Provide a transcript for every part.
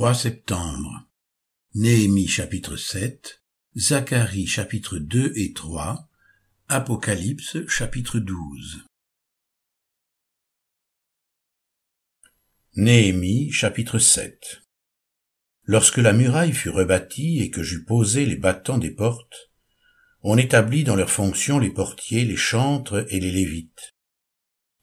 3 septembre. Néhémie chapitre 7, Zacharie chapitre 2 et 3, Apocalypse chapitre 12. Néhémie chapitre 7 Lorsque la muraille fut rebâtie et que j'eus posé les battants des portes, on établit dans leurs fonctions les portiers, les chantres et les lévites.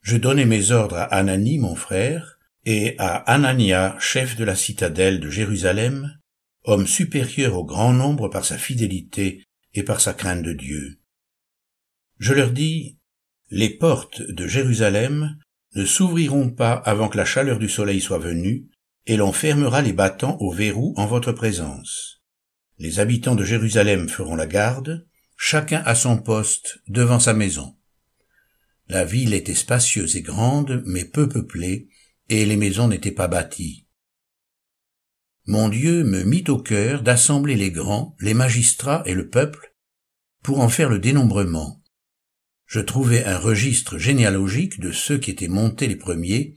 Je donnai mes ordres à Anani mon frère, et à Anania, chef de la citadelle de Jérusalem, homme supérieur au grand nombre par sa fidélité et par sa crainte de Dieu. Je leur dis, les portes de Jérusalem ne s'ouvriront pas avant que la chaleur du soleil soit venue, et l'on fermera les battants au verrou en votre présence. Les habitants de Jérusalem feront la garde, chacun à son poste devant sa maison. La ville était spacieuse et grande, mais peu peuplée, et les maisons n'étaient pas bâties. Mon Dieu me mit au cœur d'assembler les grands, les magistrats et le peuple pour en faire le dénombrement. Je trouvai un registre généalogique de ceux qui étaient montés les premiers,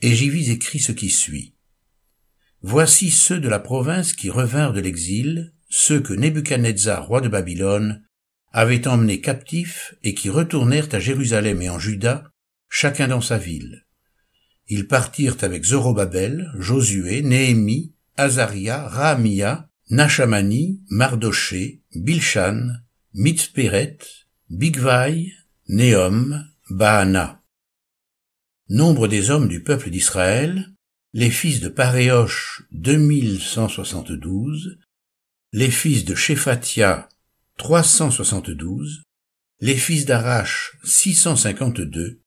et j'y vis écrit ce qui suit. Voici ceux de la province qui revinrent de l'exil, ceux que Nebuchadnezzar, roi de Babylone, avait emmenés captifs et qui retournèrent à Jérusalem et en Juda, chacun dans sa ville. Ils partirent avec Zorobabel, Josué, Néhémie, Azaria, Rahamia, Nachamani, Mardoché, Bilshan, Mitzperet, Bigvai, Néom, Baana. Nombre des hommes du peuple d'Israël, les fils de Paréoch, 2172, les fils de Shephatia, 372, les fils d'Arach, 652,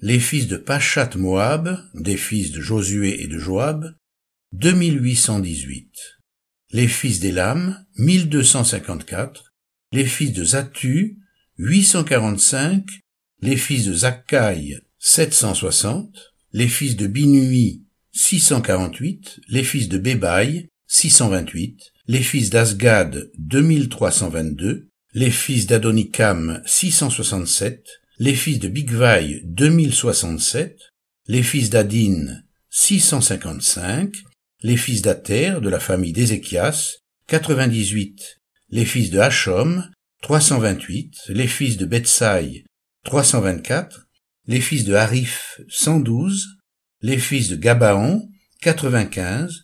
les fils de Pachat Moab, des fils de Josué et de Joab, 2818. Les fils d'Élam, 1254. Les fils de Zatu, 845. Les fils de Zakkai, 760. Les fils de Binui, 648. Les fils de Bébaï, 628. Les fils d'Asgad, 2322. Les fils d'Adonikam, 667 les fils de Bigvai 2067, les fils d'Adin 655, les fils d'Ater de la famille d'Ézéchias 98, les fils de Hachom 328, les fils de Bethsaï 324, les fils de Harif 112, les fils de Gabaon 95,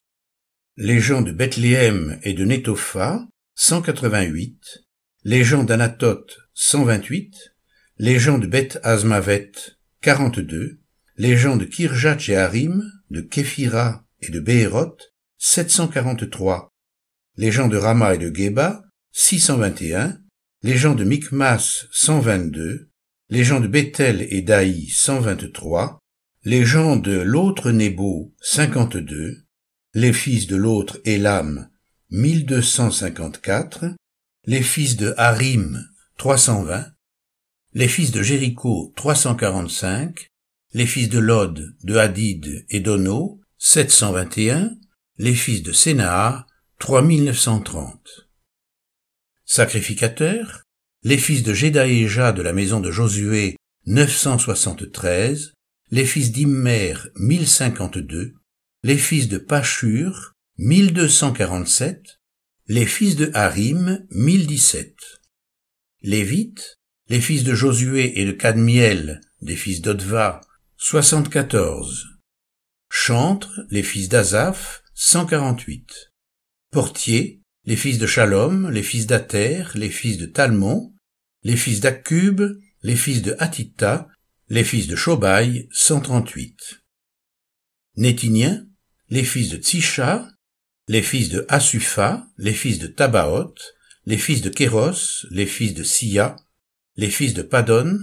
les gens de Bethléem et de Netopha 188, les gens d'Anatote 128, gens de Beth Azmavet, 42, les gens de Kirjat Jeharim, de Képhira et de Béhéroth, 743, les gens de Rama et de Geba, 621, les gens de Mikmas, 122, les gens de Bethel et d'Aï, 123, les gens de l'autre Nebo, 52, les fils de l'autre Elam, 1254, les fils de Harim, 320, les fils de Jéricho 345, les fils de Lod, de Hadid et d'Ono 721, les fils de Sénaa 3930. Sacrificateurs, les fils de Jédaéja de la maison de Josué 973, les fils d'Immer 1052, les fils de Pachur 1247, les fils de Harim 1017. Lévites, les fils de Josué et de Cadmiel, des fils d'Odva, 74. Chantres, les fils d'Azaph, 148. Portiers, les fils de Shalom, les fils d'Ater, les fils de Talmon, les fils d'Akub, les fils de Hatita, les fils de Shobai, 138. Nétiniens, les fils de Tsisha, les fils de Asufa, les fils de Tabaoth, les fils de Kéros, les fils de Sia, les fils de Padon,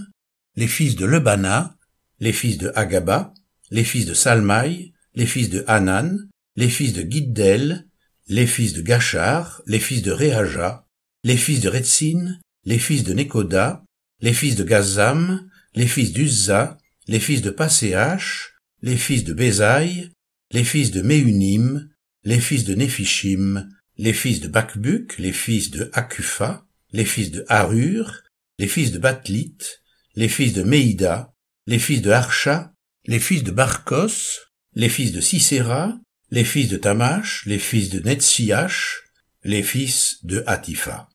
les fils de Lebana, les fils de Agaba, les fils de Salmaï, les fils de Hanan, les fils de Giddel, les fils de Gachar, les fils de Réhaja, les fils de Retzin, les fils de Nekoda, les fils de Gazam, les fils d'Uzza, les fils de Paséach, les fils de Bézaï, les fils de Méunim, les fils de Néphishim, les fils de Bakbuk, les fils de Akufa, les fils de Harur, les fils de Batlit, les fils de Meïda, les fils de Archa, les fils de Barkos, les fils de Sisera, les fils de Tamash, les fils de Netsiach, les fils de Hatifa.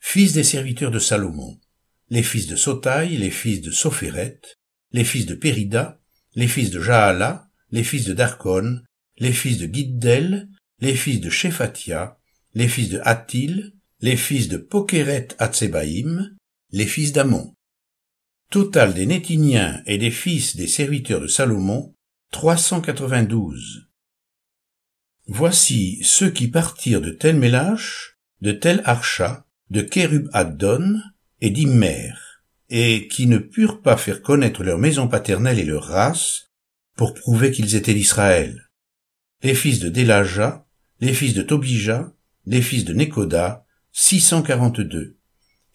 Fils des serviteurs de Salomon, les fils de Sotaï, les fils de Sophéret, les fils de Périda, les fils de Jaala, les fils de Darkon, les fils de Giddel, les fils de Shephatia, les fils de Hatil, les fils de Pokeret Hatsebaïm, les fils d'Amon. Total des Nétiniens et des fils des serviteurs de Salomon, 392. Voici ceux qui partirent de Tel Mélache, de Tel Archa, de Kérub Addon et d'Immer, et qui ne purent pas faire connaître leur maison paternelle et leur race, pour prouver qu'ils étaient d'Israël. Les fils de Délaja, les fils de Tobija, les fils de Nekoda, 642.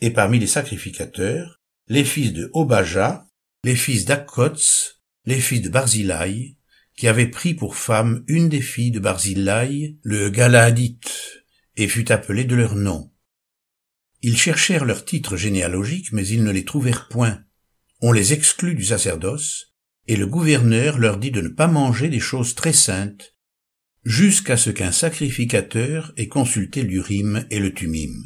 Et parmi les sacrificateurs, les fils de Obaja, les fils d'Akots, les fils de Barzilai, qui avaient pris pour femme une des filles de Barzilai, le Galaadite, et fut appelé de leur nom. Ils cherchèrent leur titre généalogique, mais ils ne les trouvèrent point. On les exclut du sacerdoce, et le gouverneur leur dit de ne pas manger des choses très saintes, jusqu'à ce qu'un sacrificateur ait consulté l'Urim et le Tumim.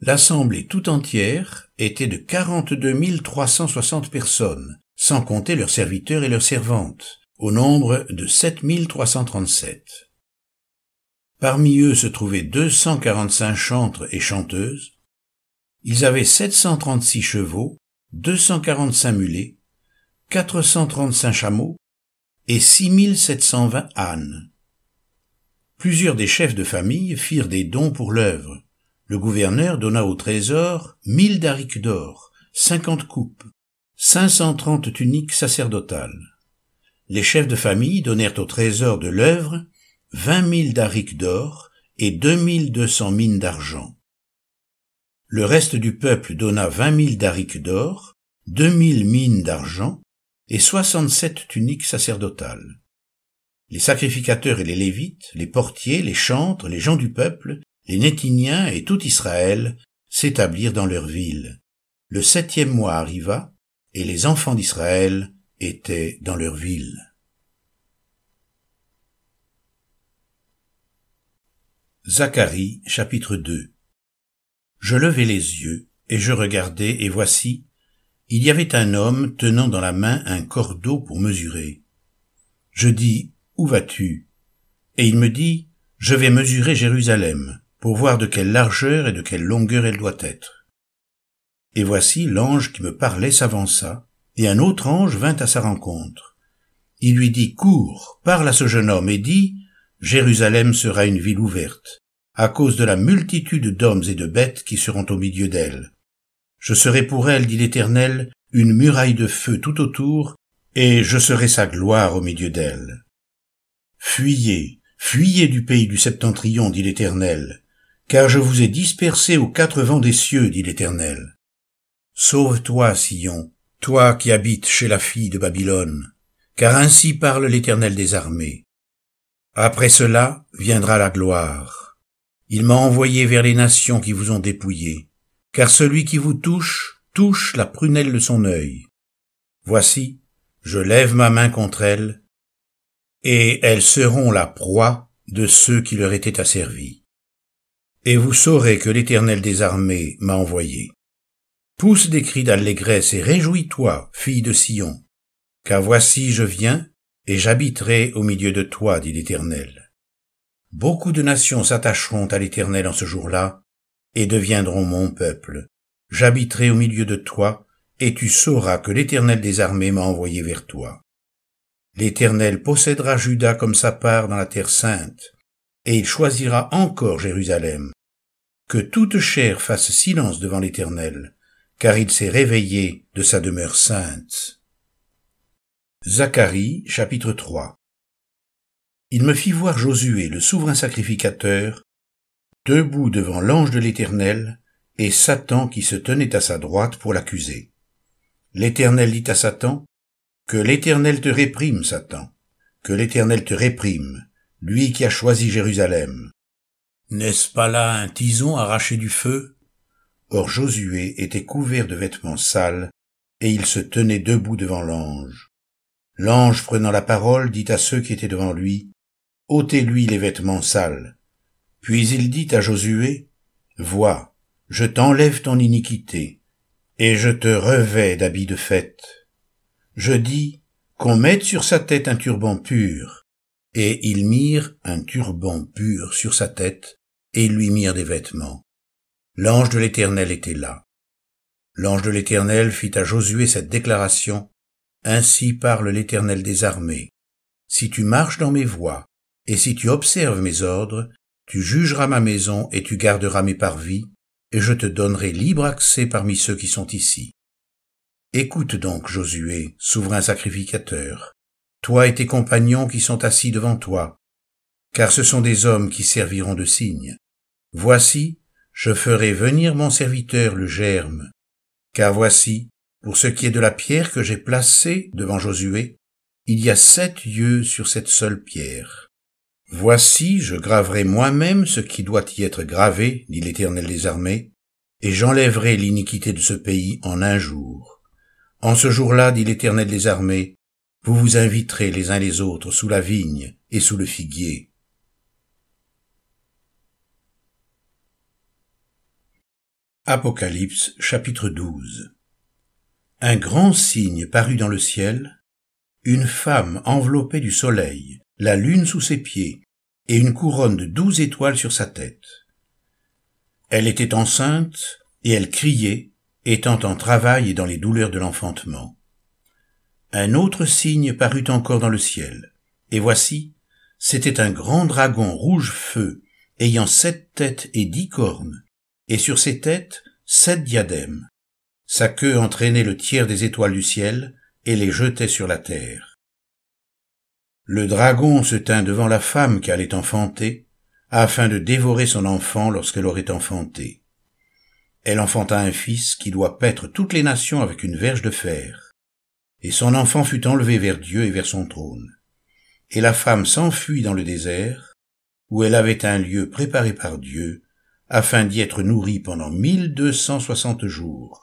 L'assemblée tout entière était de quarante-deux mille trois cent soixante personnes, sans compter leurs serviteurs et leurs servantes, au nombre de sept mille trois cent trente-sept. Parmi eux se trouvaient deux cent quarante-cinq chantres et chanteuses. Ils avaient sept cent trente-six chevaux, deux cent quarante-cinq mulets, quatre cent trente-cinq chameaux et six mille sept cent vingt ânes. Plusieurs des chefs de famille firent des dons pour l'œuvre. Le gouverneur donna au trésor mille darics d'or, cinquante coupes, cinq cent trente tuniques sacerdotales. Les chefs de famille donnèrent au trésor de l'œuvre vingt mille darics d'or et deux mille deux cents mines d'argent. Le reste du peuple donna vingt mille darics d'or, deux mille mines d'argent et soixante-sept tuniques sacerdotales. Les sacrificateurs et les lévites, les portiers, les chantres, les gens du peuple, les Nétiniens et tout Israël s'établirent dans leur ville. Le septième mois arriva, et les enfants d'Israël étaient dans leur ville. Zacharie chapitre 2 Je levai les yeux, et je regardai, et voici, il y avait un homme tenant dans la main un cordeau pour mesurer. Je dis, Où vas-tu? Et il me dit, Je vais mesurer Jérusalem, pour voir de quelle largeur et de quelle longueur elle doit être. Et voici l'ange qui me parlait s'avança, et un autre ange vint à sa rencontre. Il lui dit, Cours, parle à ce jeune homme, et dis, Jérusalem sera une ville ouverte, à cause de la multitude d'hommes et de bêtes qui seront au milieu d'elle je serai pour elle, dit l'Éternel, une muraille de feu tout autour, et je serai sa gloire au milieu d'elle. Fuyez, fuyez du pays du septentrion, dit l'Éternel, car je vous ai dispersés aux quatre vents des cieux, dit l'Éternel. Sauve-toi, Sion, toi qui habites chez la fille de Babylone, car ainsi parle l'Éternel des armées. Après cela viendra la gloire. Il m'a envoyé vers les nations qui vous ont dépouillés car celui qui vous touche touche la prunelle de son œil. Voici, je lève ma main contre elles, et elles seront la proie de ceux qui leur étaient asservis. Et vous saurez que l'Éternel des armées m'a envoyé. Pousse des cris d'allégresse et réjouis-toi, fille de Sion, car voici je viens, et j'habiterai au milieu de toi, dit l'Éternel. Beaucoup de nations s'attacheront à l'Éternel en ce jour-là, et deviendront mon peuple. J'habiterai au milieu de toi, et tu sauras que l'Éternel des armées m'a envoyé vers toi. L'Éternel possédera Juda comme sa part dans la terre sainte, et il choisira encore Jérusalem. Que toute chair fasse silence devant l'Éternel, car il s'est réveillé de sa demeure sainte. Zacharie chapitre 3 Il me fit voir Josué, le souverain sacrificateur, debout devant l'ange de l'Éternel, et Satan qui se tenait à sa droite pour l'accuser. L'Éternel dit à Satan, Que l'Éternel te réprime, Satan, que l'Éternel te réprime, lui qui a choisi Jérusalem. N'est-ce pas là un tison arraché du feu? Or Josué était couvert de vêtements sales, et il se tenait debout devant l'ange. L'ange prenant la parole dit à ceux qui étaient devant lui, ôtez-lui les vêtements sales. Puis il dit à Josué, Vois, je t'enlève ton iniquité, et je te revais d'habits de fête. Je dis, qu'on mette sur sa tête un turban pur, et ils mirent un turban pur sur sa tête, et lui mirent des vêtements. L'ange de l'Éternel était là. L'ange de l'Éternel fit à Josué cette déclaration, Ainsi parle l'Éternel des armées. Si tu marches dans mes voies, et si tu observes mes ordres, tu jugeras ma maison et tu garderas mes parvis, et je te donnerai libre accès parmi ceux qui sont ici. Écoute donc, Josué, souverain sacrificateur, toi et tes compagnons qui sont assis devant toi, car ce sont des hommes qui serviront de signe. Voici, je ferai venir mon serviteur le germe, car voici, pour ce qui est de la pierre que j'ai placée devant Josué, il y a sept yeux sur cette seule pierre. Voici, je graverai moi-même ce qui doit y être gravé, dit l'Éternel des armées, et j'enlèverai l'iniquité de ce pays en un jour. En ce jour-là, dit l'Éternel des armées, vous vous inviterez les uns les autres sous la vigne et sous le figuier. Apocalypse chapitre 12 un grand signe parut dans le ciel, une femme enveloppée du soleil, la lune sous ses pieds, et une couronne de douze étoiles sur sa tête. Elle était enceinte, et elle criait, étant en travail et dans les douleurs de l'enfantement. Un autre signe parut encore dans le ciel, et voici, c'était un grand dragon rouge feu, ayant sept têtes et dix cornes, et sur ses têtes sept diadèmes. Sa queue entraînait le tiers des étoiles du ciel et les jetait sur la terre. Le dragon se tint devant la femme qui allait enfanter, afin de dévorer son enfant lorsqu'elle aurait enfanté. Elle enfanta un fils qui doit paître toutes les nations avec une verge de fer. Et son enfant fut enlevé vers Dieu et vers son trône. Et la femme s'enfuit dans le désert, où elle avait un lieu préparé par Dieu, afin d'y être nourrie pendant mille deux cent soixante jours.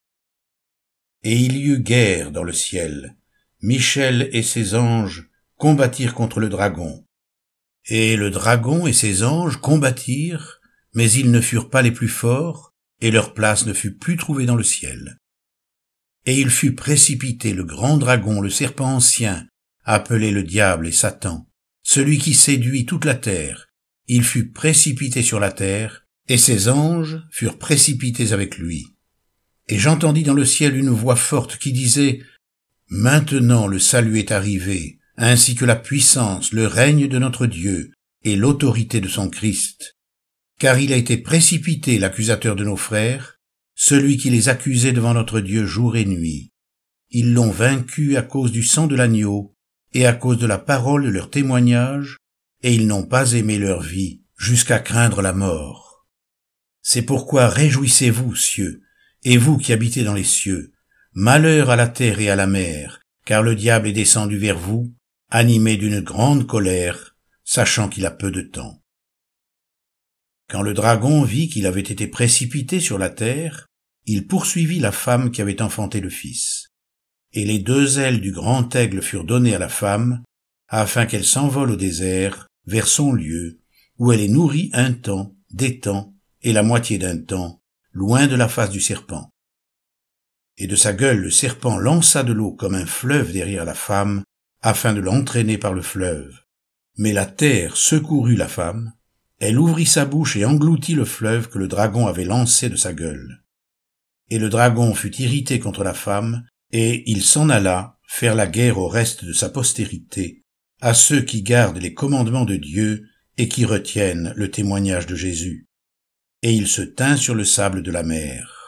Et il y eut guerre dans le ciel. Michel et ses anges combattirent contre le dragon. Et le dragon et ses anges combattirent, mais ils ne furent pas les plus forts, et leur place ne fut plus trouvée dans le ciel. Et il fut précipité le grand dragon, le serpent ancien, appelé le diable et Satan, celui qui séduit toute la terre. Il fut précipité sur la terre, et ses anges furent précipités avec lui et j'entendis dans le ciel une voix forte qui disait Maintenant le salut est arrivé, ainsi que la puissance, le règne de notre Dieu et l'autorité de son Christ. Car il a été précipité l'accusateur de nos frères, celui qui les accusait devant notre Dieu jour et nuit. Ils l'ont vaincu à cause du sang de l'agneau et à cause de la parole de leur témoignage, et ils n'ont pas aimé leur vie jusqu'à craindre la mort. C'est pourquoi réjouissez-vous, cieux, et vous qui habitez dans les cieux, malheur à la terre et à la mer, car le diable est descendu vers vous, animé d'une grande colère, sachant qu'il a peu de temps. Quand le dragon vit qu'il avait été précipité sur la terre, il poursuivit la femme qui avait enfanté le fils. Et les deux ailes du grand aigle furent données à la femme, afin qu'elle s'envole au désert, vers son lieu, où elle est nourrie un temps, des temps, et la moitié d'un temps, loin de la face du serpent. Et de sa gueule le serpent lança de l'eau comme un fleuve derrière la femme, afin de l'entraîner par le fleuve. Mais la terre secourut la femme, elle ouvrit sa bouche et engloutit le fleuve que le dragon avait lancé de sa gueule. Et le dragon fut irrité contre la femme, et il s'en alla faire la guerre au reste de sa postérité, à ceux qui gardent les commandements de Dieu et qui retiennent le témoignage de Jésus et il se tint sur le sable de la mer.